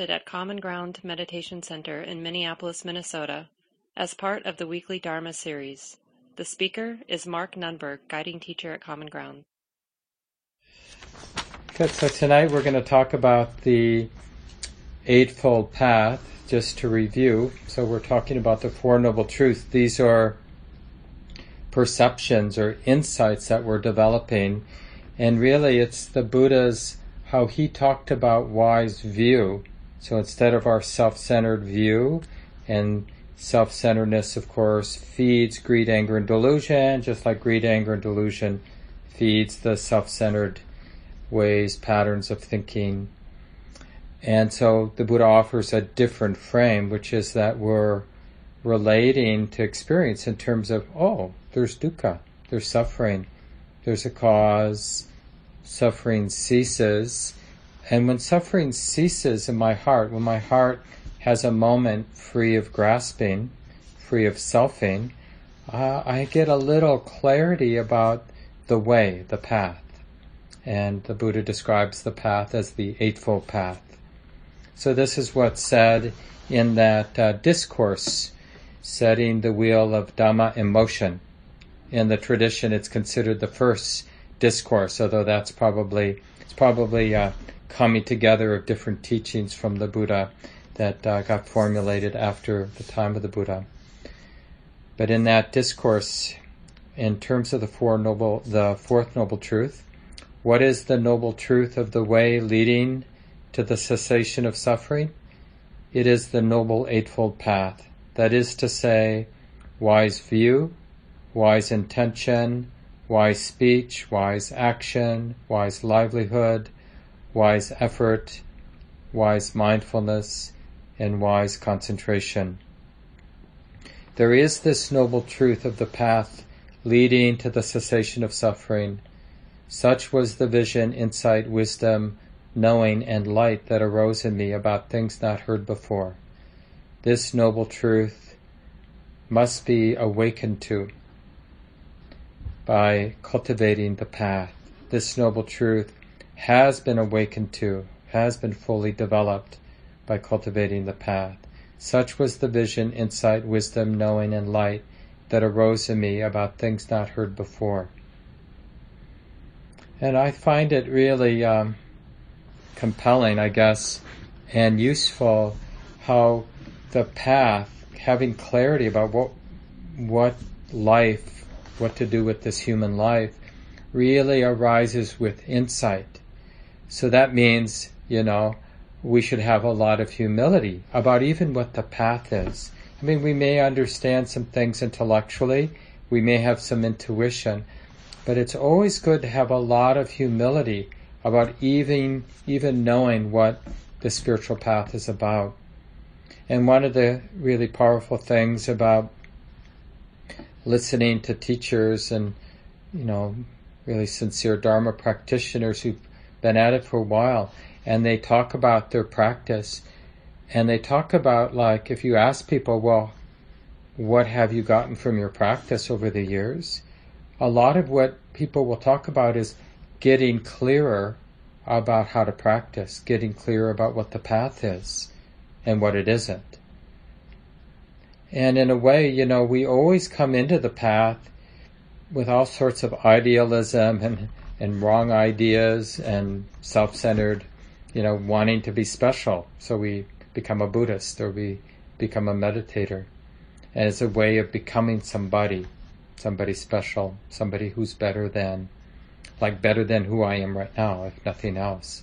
at Common Ground Meditation Center in Minneapolis, Minnesota, as part of the weekly Dharma series. The speaker is Mark Nunberg, guiding teacher at Common Ground. Good. So tonight we're going to talk about the Eightfold Path, just to review. So we're talking about the Four Noble Truths. These are perceptions or insights that we're developing. And really, it's the Buddha's, how he talked about wise view so instead of our self-centered view, and self-centeredness, of course, feeds greed, anger, and delusion, just like greed, anger, and delusion feeds the self-centered ways, patterns of thinking. And so the Buddha offers a different frame, which is that we're relating to experience in terms of, oh, there's dukkha, there's suffering, there's a cause, suffering ceases, and when suffering ceases in my heart, when my heart has a moment free of grasping, free of selfing, uh, I get a little clarity about the way, the path. And the Buddha describes the path as the Eightfold Path. So this is what's said in that uh, discourse, setting the wheel of Dhamma in motion. In the tradition, it's considered the first discourse, although that's probably it's probably uh, coming together of different teachings from the Buddha that uh, got formulated after the time of the Buddha. But in that discourse, in terms of the four noble, the fourth noble truth, what is the noble truth of the way leading to the cessation of suffering? It is the noble eightfold path. That is to say, wise view, wise intention, wise speech, wise action, wise livelihood, wise effort, wise mindfulness, and wise concentration. There is this noble truth of the path leading to the cessation of suffering. Such was the vision, insight, wisdom, knowing, and light that arose in me about things not heard before. This noble truth must be awakened to by cultivating the path. This noble truth has been awakened to, has been fully developed by cultivating the path. Such was the vision, insight, wisdom, knowing, and light that arose in me about things not heard before. And I find it really um, compelling, I guess, and useful how the path, having clarity about what what life, what to do with this human life, really arises with insight so that means, you know, we should have a lot of humility about even what the path is. I mean, we may understand some things intellectually, we may have some intuition, but it's always good to have a lot of humility about even even knowing what the spiritual path is about. And one of the really powerful things about listening to teachers and you know really sincere Dharma practitioners who been at it for a while, and they talk about their practice, and they talk about like if you ask people, well, what have you gotten from your practice over the years? A lot of what people will talk about is getting clearer about how to practice, getting clearer about what the path is and what it isn't. And in a way, you know, we always come into the path with all sorts of idealism and and wrong ideas and self-centered, you know, wanting to be special. So we become a Buddhist or we become a meditator. And it's a way of becoming somebody, somebody special, somebody who's better than, like better than who I am right now, if nothing else.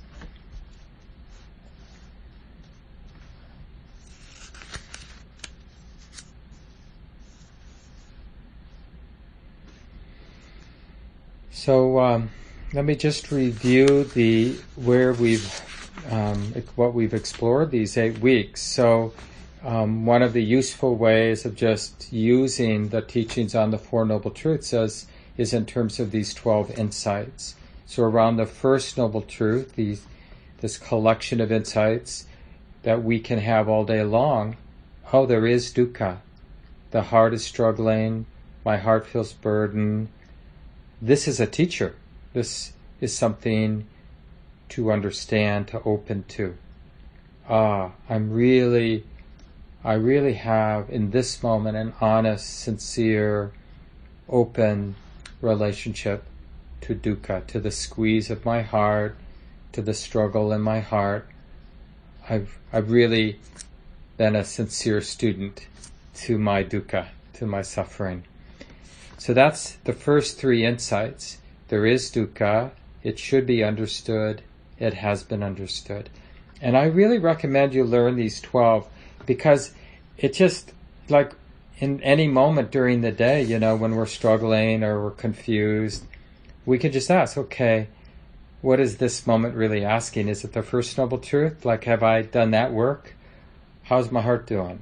So, um, let me just review the where we've um, what we've explored these eight weeks. So, um, one of the useful ways of just using the teachings on the Four Noble Truths is, is in terms of these twelve insights. So, around the first noble truth, these this collection of insights that we can have all day long. Oh, there is dukkha. The heart is struggling. My heart feels burdened. This is a teacher this is something to understand, to open to. ah, I'm really, I really have in this moment an honest, sincere, open relationship to dukkha, to the squeeze of my heart, to the struggle in my heart. I've, I've really been a sincere student to my dukkha, to my suffering. So that's the first three insights. There is dukkha. It should be understood. It has been understood. And I really recommend you learn these 12 because it just, like in any moment during the day, you know, when we're struggling or we're confused, we can just ask, okay, what is this moment really asking? Is it the First Noble Truth? Like, have I done that work? How's my heart doing?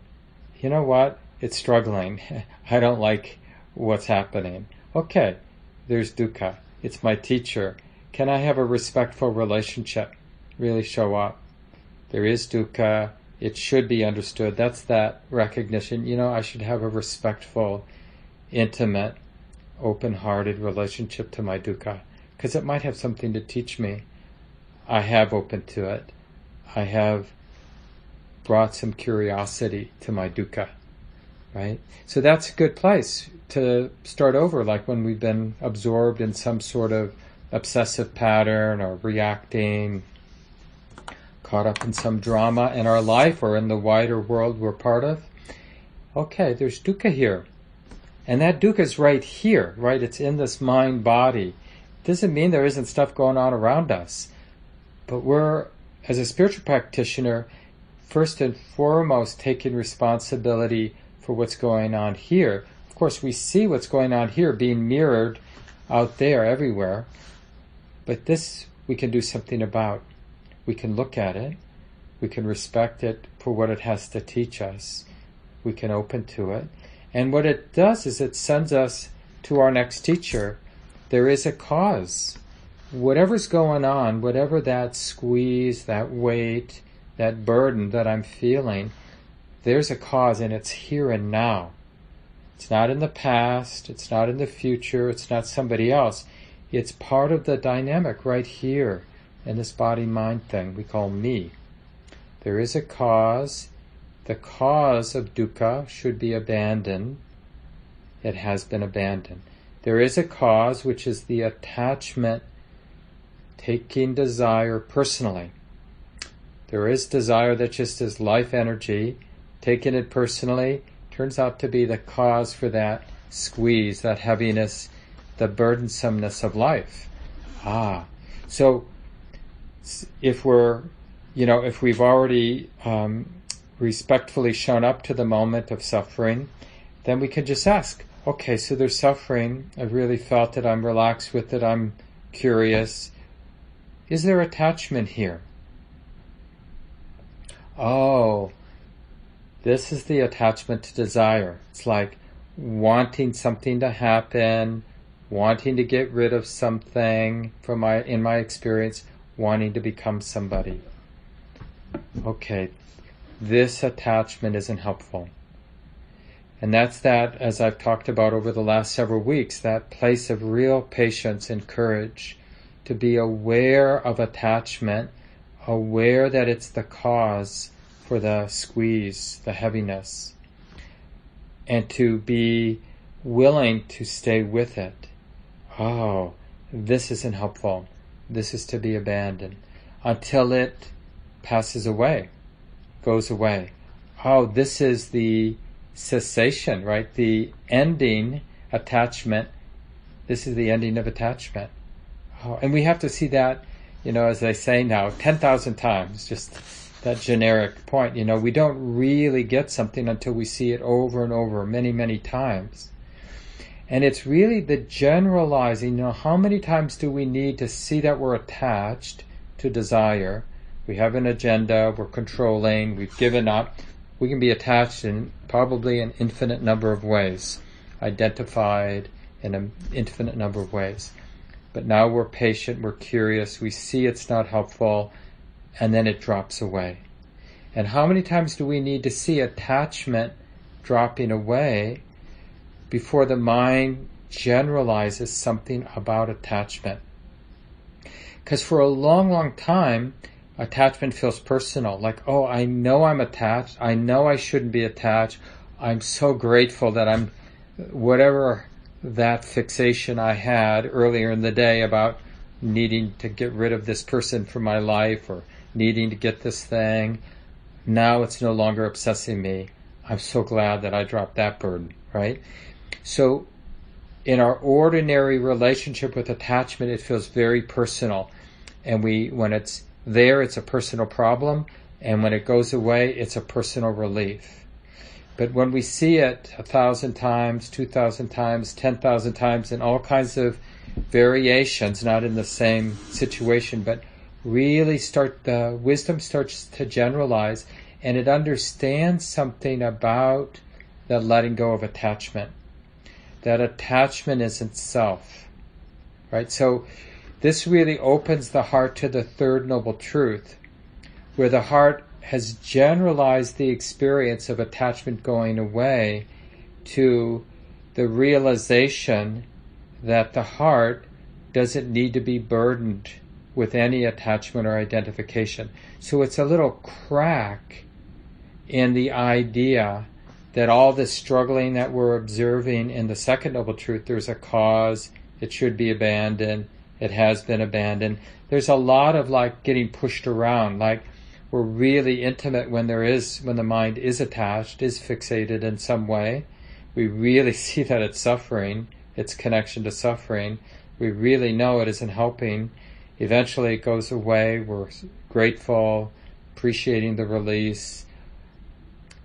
You know what? It's struggling. I don't like what's happening. Okay, there's dukkha. It's my teacher. Can I have a respectful relationship? Really show up. There is dukkha. It should be understood. That's that recognition. You know, I should have a respectful, intimate, open-hearted relationship to my dukkha because it might have something to teach me. I have opened to it. I have brought some curiosity to my dukkha, right? So that's a good place to start over, like when we've been absorbed in some sort of obsessive pattern or reacting, caught up in some drama in our life or in the wider world we're part of. Okay, there's dukkha here. And that dukkha is right here, right? It's in this mind body. Doesn't mean there isn't stuff going on around us. But we're, as a spiritual practitioner, first and foremost taking responsibility for what's going on here. Course, we see what's going on here being mirrored out there everywhere. But this we can do something about. We can look at it. We can respect it for what it has to teach us. We can open to it. And what it does is it sends us to our next teacher. There is a cause. Whatever's going on, whatever that squeeze, that weight, that burden that I'm feeling, there's a cause and it's here and now. It's not in the past, it's not in the future, it's not somebody else. It's part of the dynamic right here in this body mind thing we call me. There is a cause, the cause of dukkha should be abandoned. It has been abandoned. There is a cause, which is the attachment, taking desire personally. There is desire that just is life energy, taking it personally turns out to be the cause for that squeeze, that heaviness, the burdensomeness of life. Ah, so if we're, you know, if we've already um, respectfully shown up to the moment of suffering, then we can just ask, okay, so there's suffering. I've really felt it. I'm relaxed with it. I'm curious. Is there attachment here? Oh, this is the attachment to desire. It's like wanting something to happen, wanting to get rid of something from my in my experience, wanting to become somebody. Okay, this attachment isn't helpful. And that's that, as I've talked about over the last several weeks, that place of real patience and courage to be aware of attachment, aware that it's the cause for the squeeze, the heaviness, and to be willing to stay with it. Oh, this isn't helpful. This is to be abandoned until it passes away goes away. Oh, this is the cessation, right? The ending attachment. This is the ending of attachment. Oh, and we have to see that, you know, as they say now, 10,000 times, just that generic point. You know, we don't really get something until we see it over and over many, many times. And it's really the generalizing, you know, how many times do we need to see that we're attached to desire we have an agenda, we're controlling, we've given up. We can be attached in probably an infinite number of ways, identified in an infinite number of ways. But now we're patient, we're curious, we see it's not helpful, and then it drops away. And how many times do we need to see attachment dropping away before the mind generalizes something about attachment? Because for a long, long time, attachment feels personal. Like, oh, I know I'm attached. I know I shouldn't be attached. I'm so grateful that I'm, whatever that fixation I had earlier in the day about needing to get rid of this person from my life or needing to get this thing. Now it's no longer obsessing me. I'm so glad that I dropped that burden, right? So in our ordinary relationship with attachment, it feels very personal. And we, when it's there, it's a personal problem. And when it goes away, it's a personal relief. But when we see it a thousand times, two thousand times, ten thousand times, in all kinds of variations, not in the same situation, but really start, the wisdom starts to generalize and it understands something about the letting go of attachment. That attachment isn't self. Right? So this really opens the heart to the third noble truth, where the heart has generalized the experience of attachment going away to the realization that the heart doesn't need to be burdened with any attachment or identification. So it's a little crack in the idea that all this struggling that we're observing in the second noble truth, there's a cause, it should be abandoned, it has been abandoned. There's a lot of like getting pushed around, like we're really intimate when there is, when the mind is attached, is fixated in some way. We really see that it's suffering, its connection to suffering. We really know it isn't helping. Eventually it goes away. We're grateful, appreciating the release,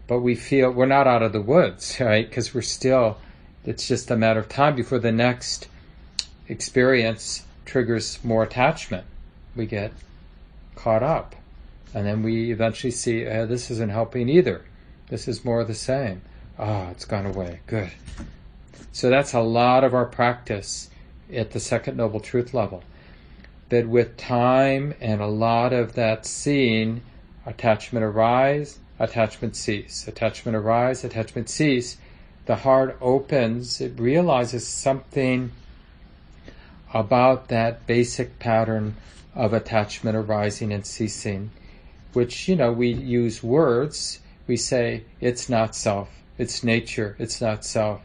but we feel we're not out of the woods, right? Because we're still, it's just a matter of time before the next experience triggers more attachment. We get caught up. And then we eventually see, uh, this isn't helping either. This is more of the same. Ah, oh, it's gone away. Good. So that's a lot of our practice at the second noble truth level. That with time and a lot of that seeing, attachment arise, attachment cease. Attachment arise, attachment cease. The heart opens, it realizes something about that basic pattern of attachment arising and ceasing, which, you know, we use words. We say, it's not self, it's nature, it's not self.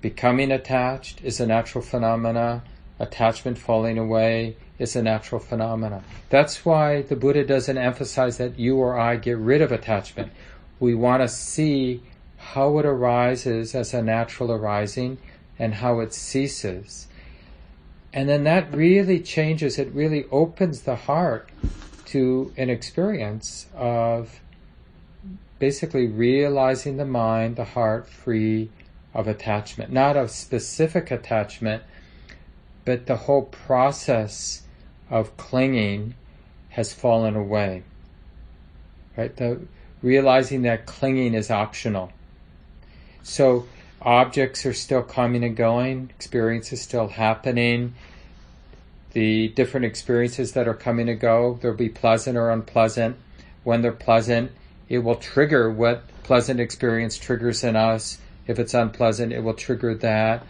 Becoming attached is a natural phenomena. Attachment falling away is a natural phenomenon. That's why the Buddha doesn't emphasize that you or I get rid of attachment. We want to see how it arises as a natural arising and how it ceases. And then that really changes, it really opens the heart to an experience of basically realizing the mind, the heart free of attachment. Not of specific attachment, but the whole process of clinging has fallen away. Right? The realizing that clinging is optional. So objects are still coming and going, experience is still happening. The different experiences that are coming and go, they'll be pleasant or unpleasant. When they're pleasant, it will trigger what pleasant experience triggers in us. If it's unpleasant, it will trigger that.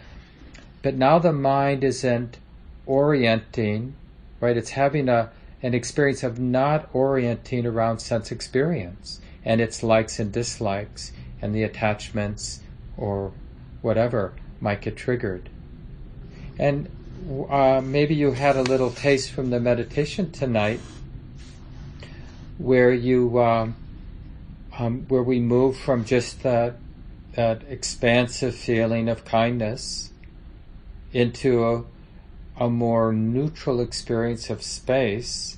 But now the mind isn't orienting right? It's having a, an experience of not orienting around sense experience and its likes and dislikes and the attachments or whatever might get triggered. And uh, maybe you had a little taste from the meditation tonight where you um, um, where we move from just that that expansive feeling of kindness into a, a more neutral experience of space.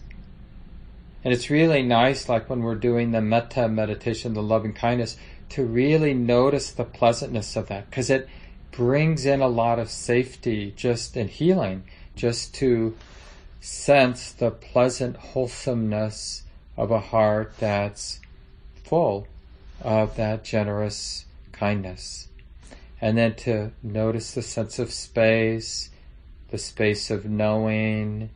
And it's really nice, like when we're doing the metta meditation, the loving kindness, to really notice the pleasantness of that because it brings in a lot of safety just in healing, just to sense the pleasant wholesomeness of a heart that's full of that generous kindness. And then to notice the sense of space, the space of knowing,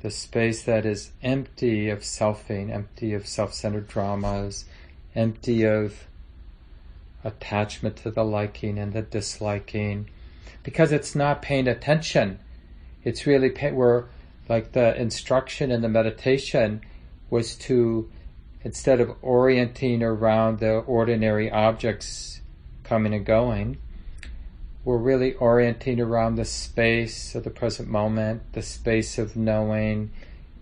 the space that is empty of selfing, empty of self-centered dramas, empty of attachment to the liking and the disliking, because it's not paying attention. It's really pay, we're like the instruction in the meditation. was to, instead of orienting around the ordinary objects coming and going, we're really orienting around the space of the present moment, the space of knowing,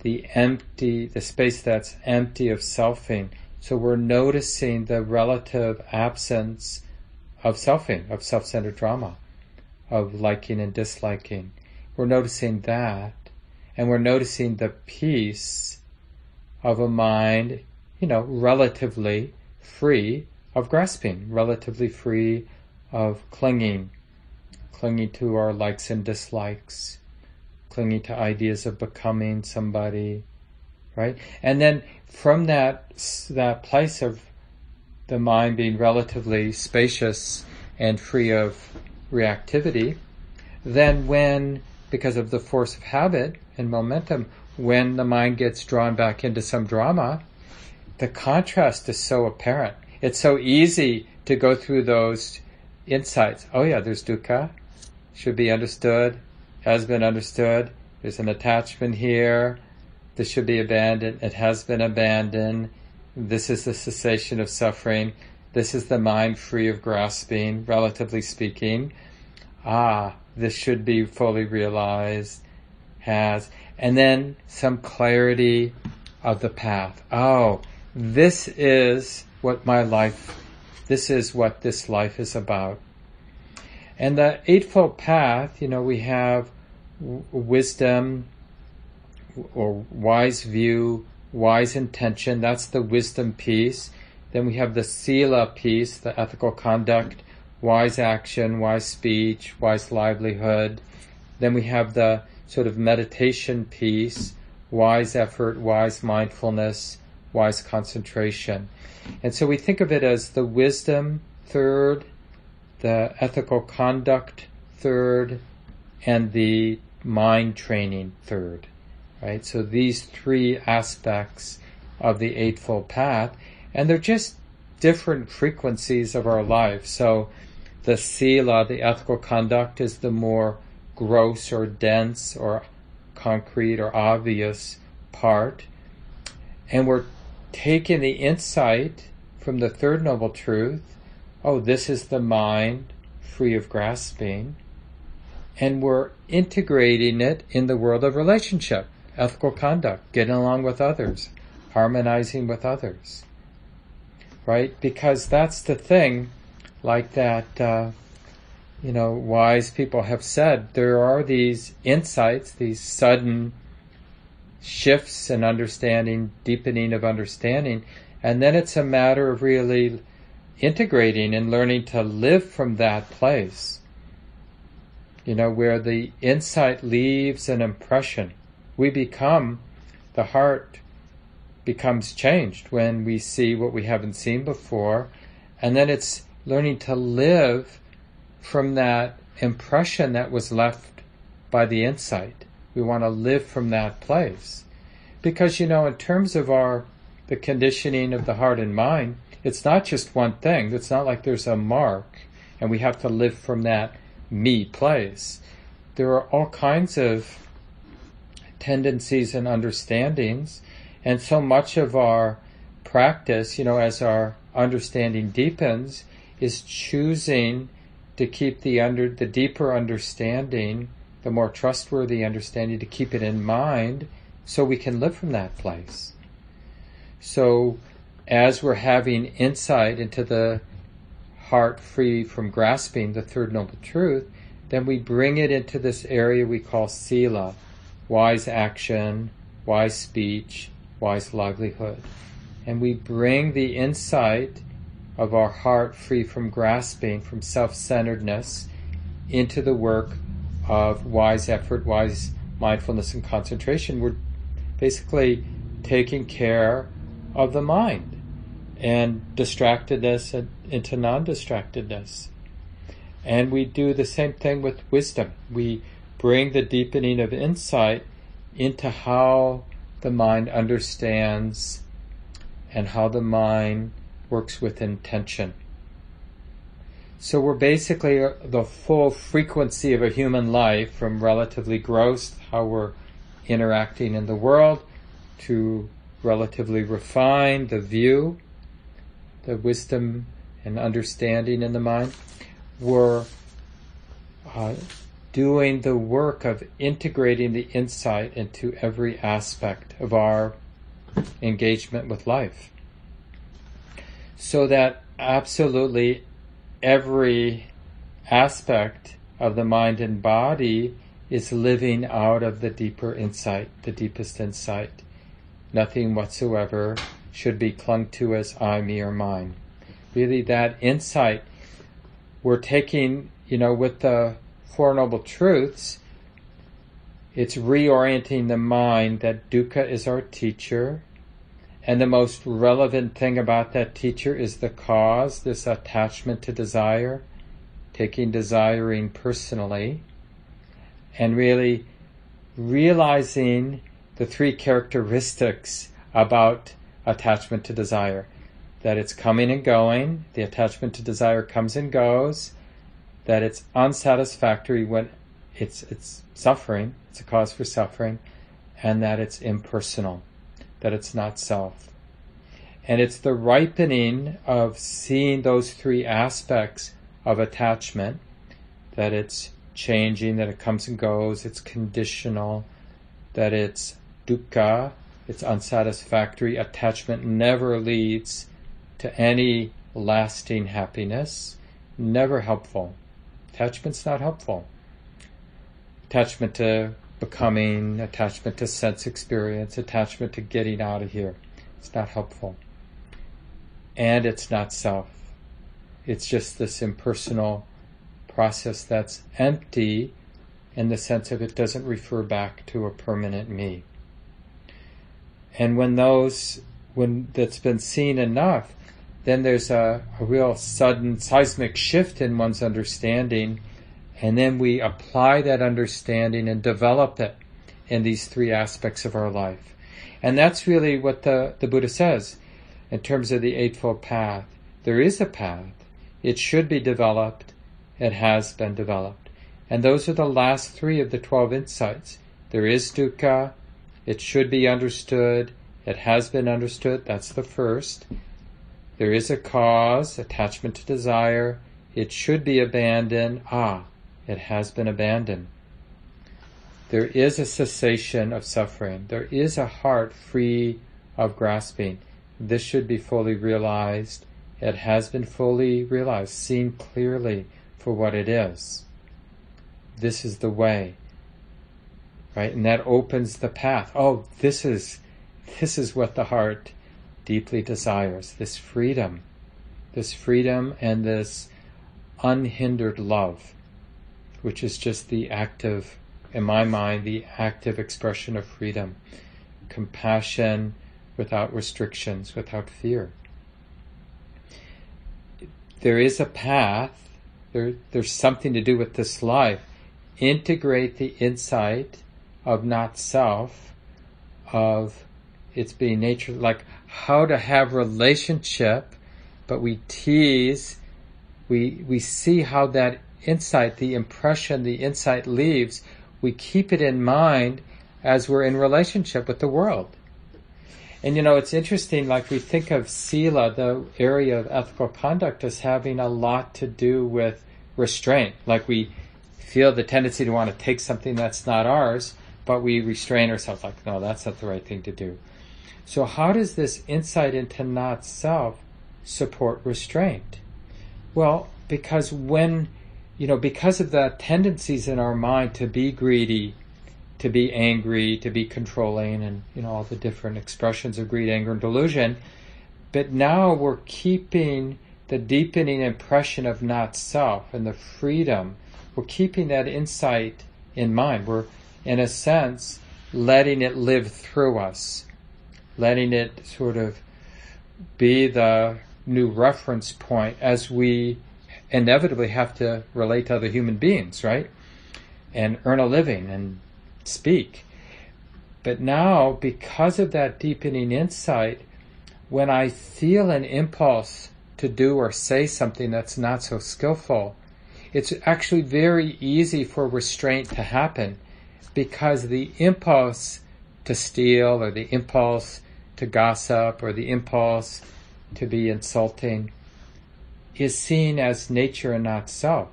the empty, the space that's empty of selfing. So we're noticing the relative absence of selfing, of self-centered drama, of liking and disliking. We're noticing that, and we're noticing the peace of a mind, you know, relatively free of grasping, relatively free of clinging, clinging to our likes and dislikes, clinging to ideas of becoming somebody, right? And then from that that place of the mind being relatively spacious and free of reactivity, then when because of the force of habit and momentum, when the mind gets drawn back into some drama, the contrast is so apparent. It's so easy to go through those insights. Oh yeah, there's dukkha, should be understood, has been understood. There's an attachment here. This should be abandoned. It has been abandoned. This is the cessation of suffering. This is the mind free of grasping, relatively speaking. Ah, this should be fully realized. Has. And then some clarity of the path. Oh, this is what my life, this is what this life is about. And the Eightfold Path, you know, we have w- wisdom or wise view, wise intention. That's the wisdom piece. Then we have the sila piece, the ethical conduct, wise action, wise speech, wise livelihood. Then we have the sort of meditation piece, wise effort, wise mindfulness, wise concentration. And so we think of it as the wisdom third, the ethical conduct third, and the mind training third. Right? So these three aspects of the Eightfold Path, and they're just different frequencies of our life. So the sila, the ethical conduct, is the more gross or dense or concrete or obvious part. And we're taking the insight from the third noble truth oh, this is the mind free of grasping, and we're integrating it in the world of relationship, ethical conduct, getting along with others, harmonizing with others. Right? Because that's the thing, like that, uh, you know, wise people have said, there are these insights, these sudden shifts in understanding, deepening of understanding, and then it's a matter of really integrating and learning to live from that place. You know, where the insight leaves an impression. We become, the heart becomes changed when we see what we haven't seen before. And then it's learning to live from that impression that was left by the insight. We want to live from that place. Because, you know, in terms of our, the conditioning of the heart and mind, it's not just one thing. It's not like there's a mark and we have to live from that me place. There are all kinds of tendencies and understandings, and so much of our practice, you know, as our understanding deepens, is choosing to keep the under the deeper understanding, the more trustworthy understanding, to keep it in mind, so we can live from that place. So as we're having insight into the heart free from grasping the third noble truth, then we bring it into this area we call sila, wise action, wise speech, wise livelihood. And we bring the insight of our heart free from grasping, from self-centeredness, into the work of wise effort, wise mindfulness and concentration. We're basically taking care of the mind and distractedness into non distractedness. And we do the same thing with wisdom. We bring the deepening of insight into how the mind understands and how the mind works with intention. So we're basically uh, the full frequency of a human life from relatively gross, how we're interacting in the world, to relatively refined, the view, the wisdom and understanding in the mind, were uh, doing the work of integrating the insight into every aspect of our engagement with life. So that absolutely every aspect of the mind and body is living out of the deeper insight, the deepest insight. Nothing whatsoever should be clung to as I, me, or mine. Really, that insight we're taking, you know, with the Four Noble Truths, it's reorienting the mind that dukkha is our teacher, and the most relevant thing about that teacher is the cause, this attachment to desire, taking desiring personally, and really realizing the three characteristics about attachment to desire. That it's coming and going, the attachment to desire comes and goes, that it's unsatisfactory when it's it's suffering, it's a cause for suffering, and that it's impersonal that it's not self. And it's the ripening of seeing those three aspects of attachment that it's changing, that it comes and goes, it's conditional, that it's dukkha, it's unsatisfactory. Attachment never leads to any lasting happiness, never helpful. Attachment's not helpful. Attachment to becoming, attachment to sense experience, attachment to getting out of here. It's not helpful. And it's not self. It's just this impersonal process that's empty in the sense of it doesn't refer back to a permanent me. And when those, when that's been seen enough, then there's a, a real sudden seismic shift in one's understanding and then we apply that understanding and develop it in these three aspects of our life. And that's really what the, the Buddha says in terms of the Eightfold Path. There is a path. It should be developed. It has been developed. And those are the last three of the 12 insights. There is dukkha. It should be understood. It has been understood. That's the first. There is a cause, attachment to desire. It should be abandoned. Ah, it has been abandoned. There is a cessation of suffering. There is a heart free of grasping. This should be fully realized. It has been fully realized, seen clearly for what it is. This is the way. Right? And that opens the path. Oh, this is this is what the heart deeply desires. This freedom. This freedom and this unhindered love which is just the active, in my mind, the active expression of freedom. Compassion without restrictions, without fear. There is a path, there, there's something to do with this life. Integrate the insight of not self, of its being nature, like how to have relationship, but we tease, we, we see how that insight, the impression the insight leaves, we keep it in mind as we're in relationship with the world. And you know, it's interesting, like we think of Sila, the area of ethical conduct, as having a lot to do with restraint. Like we feel the tendency to want to take something that's not ours, but we restrain ourselves, like, no, that's not the right thing to do. So, how does this insight into not self support restraint? Well, because when you know, because of the tendencies in our mind to be greedy, to be angry, to be controlling, and, you know, all the different expressions of greed, anger, and delusion. But now we're keeping the deepening impression of not self and the freedom. We're keeping that insight in mind. We're, in a sense, letting it live through us, letting it sort of be the new reference point as we inevitably have to relate to other human beings, right? And earn a living and speak. But now, because of that deepening insight, when I feel an impulse to do or say something that's not so skillful, it's actually very easy for restraint to happen because the impulse to steal or the impulse to gossip or the impulse to be insulting is seen as nature and not self.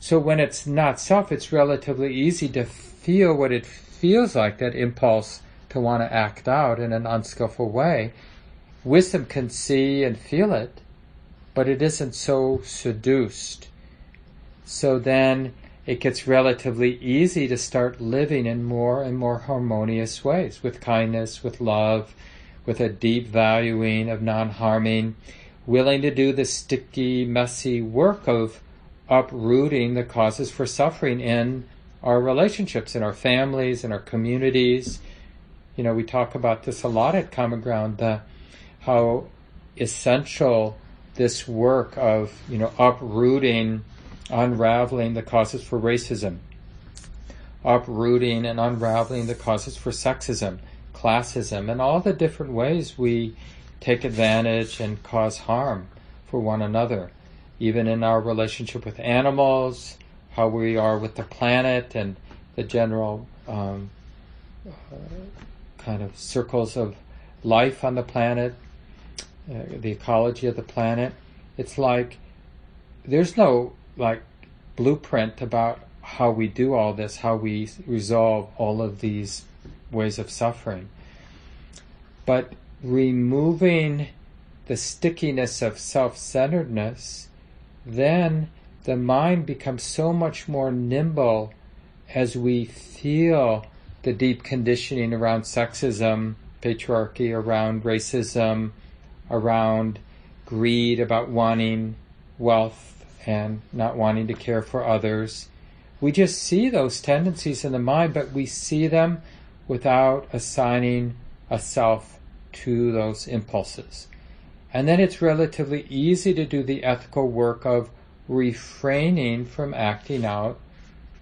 So when it's not self, it's relatively easy to feel what it feels like, that impulse to want to act out in an unskillful way. Wisdom can see and feel it, but it isn't so seduced. So then it gets relatively easy to start living in more and more harmonious ways with kindness, with love, with a deep valuing of non harming, willing to do the sticky, messy work of uprooting the causes for suffering in our relationships, in our families, in our communities. You know, we talk about this a lot at Common Ground, the, how essential this work of, you know, uprooting, unraveling the causes for racism, uprooting and unraveling the causes for sexism, classism, and all the different ways we take advantage and cause harm for one another, even in our relationship with animals, how we are with the planet, and the general um, uh, kind of circles of life on the planet, uh, the ecology of the planet. It's like there's no like blueprint about how we do all this, how we resolve all of these ways of suffering. But removing the stickiness of self centeredness, then the mind becomes so much more nimble as we feel the deep conditioning around sexism, patriarchy, around racism, around greed, about wanting wealth and not wanting to care for others. We just see those tendencies in the mind, but we see them without assigning a self to those impulses. And then it's relatively easy to do the ethical work of refraining from acting out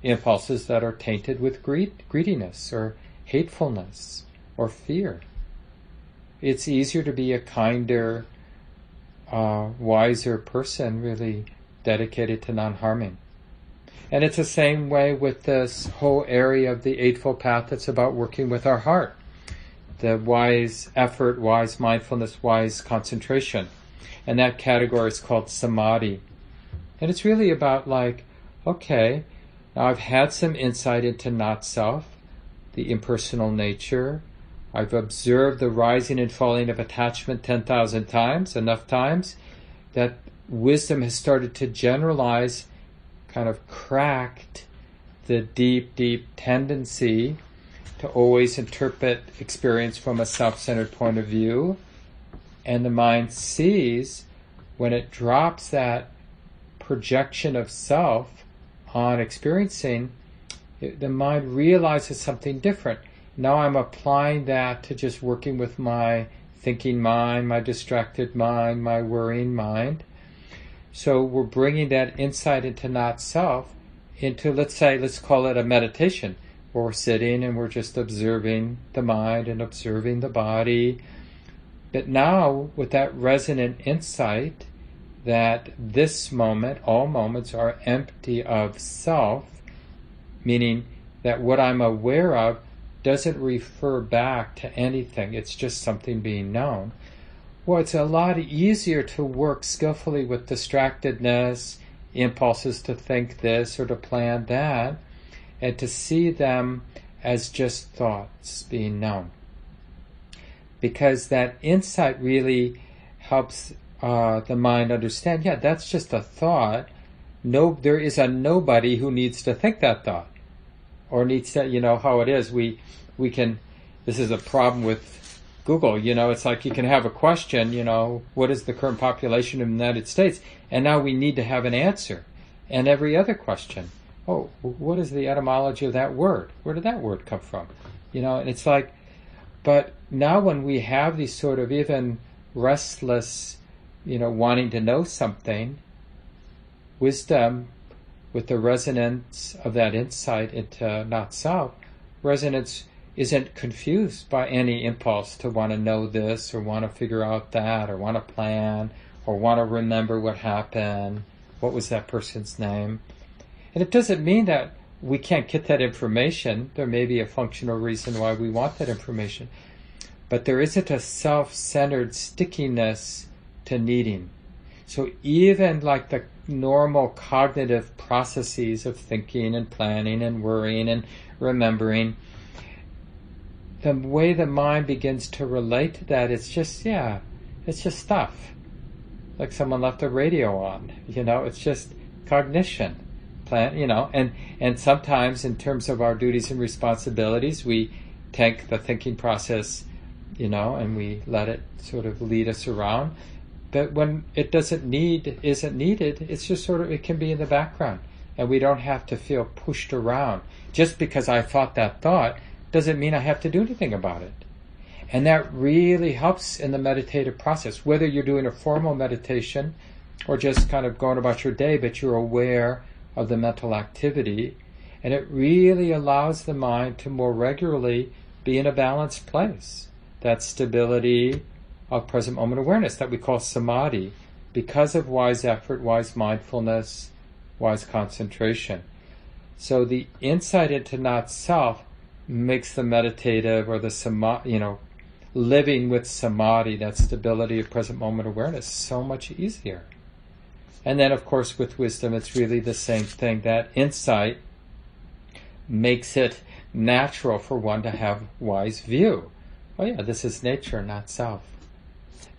impulses that are tainted with greed, greediness or hatefulness or fear. It's easier to be a kinder, uh, wiser person, really dedicated to non harming. And it's the same way with this whole area of the Eightfold Path that's about working with our heart the wise effort, wise mindfulness, wise concentration. And that category is called samadhi. And it's really about like, okay, now I've had some insight into not self, the impersonal nature. I've observed the rising and falling of attachment 10,000 times, enough times, that wisdom has started to generalize, kind of cracked the deep, deep tendency to always interpret experience from a self centered point of view. And the mind sees when it drops that projection of self on experiencing, it, the mind realizes something different. Now I'm applying that to just working with my thinking mind, my distracted mind, my worrying mind. So we're bringing that insight into not self into, let's say, let's call it a meditation we're sitting and we're just observing the mind and observing the body. But now, with that resonant insight that this moment, all moments are empty of self, meaning that what I'm aware of doesn't refer back to anything, it's just something being known. Well, it's a lot easier to work skillfully with distractedness, impulses to think this or to plan that and to see them as just thoughts being known. Because that insight really helps uh, the mind understand, yeah, that's just a thought. No, there is a nobody who needs to think that thought, or needs to, you know, how it is. We we can. This is a problem with Google. You know, it's like you can have a question. You know, what is the current population of the United States? And now we need to have an answer. And every other question oh, what is the etymology of that word? Where did that word come from? You know, and it's like, but now when we have these sort of even restless, you know, wanting to know something, wisdom with the resonance of that insight into not self, resonance isn't confused by any impulse to want to know this or want to figure out that or want to plan or want to remember what happened. What was that person's name? And it doesn't mean that we can't get that information. There may be a functional reason why we want that information. but there isn't a self-centered stickiness to needing. So even like the normal cognitive processes of thinking and planning and worrying and remembering, the way the mind begins to relate to that, it's just, yeah, it's just stuff. Like someone left the radio on, you know, it's just cognition. Plan, you know, and, and sometimes in terms of our duties and responsibilities, we take the thinking process, you know, and we let it sort of lead us around. But when it doesn't need, isn't needed, it's just sort of, it can be in the background. And we don't have to feel pushed around. Just because I thought that thought doesn't mean I have to do anything about it. And that really helps in the meditative process, whether you're doing a formal meditation or just kind of going about your day, but you're aware of the mental activity. And it really allows the mind to more regularly be in a balanced place. That stability of present moment awareness that we call samadhi because of wise effort, wise mindfulness, wise concentration. So the insight into not self makes the meditative or the samadhi, you know, living with samadhi, that stability of present moment awareness, so much easier. And then, of course, with wisdom, it's really the same thing. That insight makes it natural for one to have wise view. Oh yeah, this is nature, not self.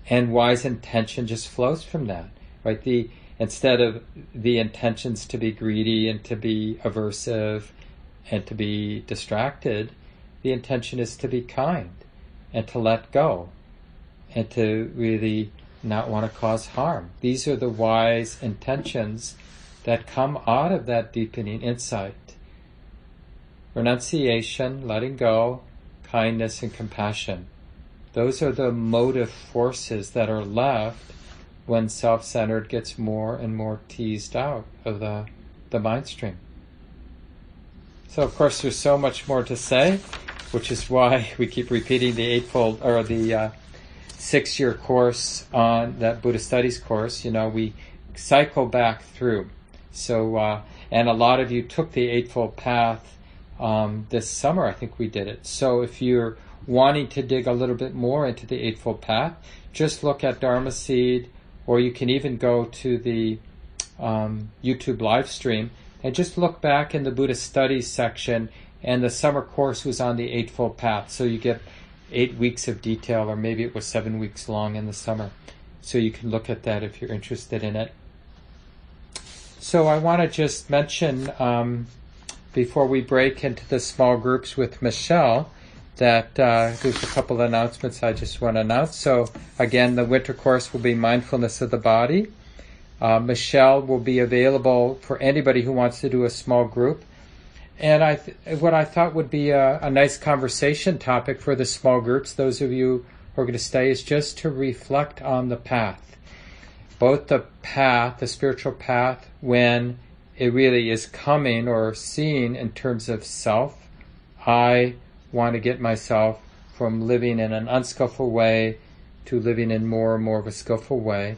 And wise intention just flows from that, right? The instead of the intentions to be greedy and to be aversive and to be distracted, the intention is to be kind and to let go and to really not want to cause harm. These are the wise intentions that come out of that deepening insight. Renunciation, letting go, kindness, and compassion. Those are the motive forces that are left when self centered gets more and more teased out of the, the mind stream. So, of course, there's so much more to say, which is why we keep repeating the eightfold or the uh, six year course on that Buddhist studies course. You know, we cycle back through. So, uh, and a lot of you took the Eightfold Path um, this summer, I think we did it. So, if you're wanting to dig a little bit more into the Eightfold Path, just look at Dharma Seed, or you can even go to the um, YouTube live stream and just look back in the Buddhist studies section, and the summer course was on the Eightfold Path. So you get eight weeks of detail, or maybe it was seven weeks long in the summer. So you can look at that if you're interested in it. So I want to just mention um, before we break into the small groups with Michelle that uh, there's a couple of announcements I just want to announce. So again, the winter course will be mindfulness of the body. Uh, Michelle will be available for anybody who wants to do a small group. And I, th- what I thought would be a, a, nice conversation topic for the small groups, those of you who are going to stay, is just to reflect on the path. Both the path, the spiritual path, when it really is coming or seen in terms of self. I want to get myself from living in an unskillful way to living in more and more of a skillful way,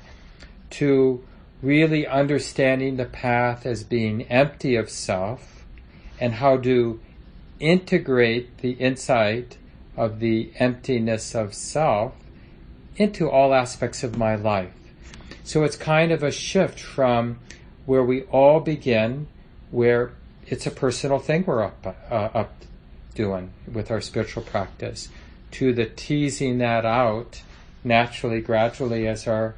to really understanding the path as being empty of self and how to integrate the insight of the emptiness of self into all aspects of my life. So it's kind of a shift from where we all begin, where it's a personal thing we're up, uh, up doing with our spiritual practice, to the teasing that out naturally, gradually as our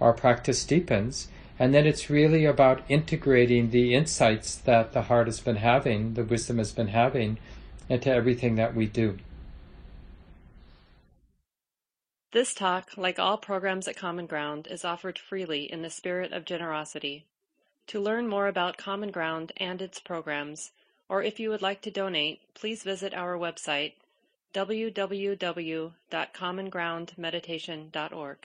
our practice deepens, and then it's really about integrating the insights that the heart has been having, the wisdom has been having, into everything that we do. This talk, like all programs at Common Ground, is offered freely in the spirit of generosity. To learn more about Common Ground and its programs, or if you would like to donate, please visit our website www.commongroundmeditation.org.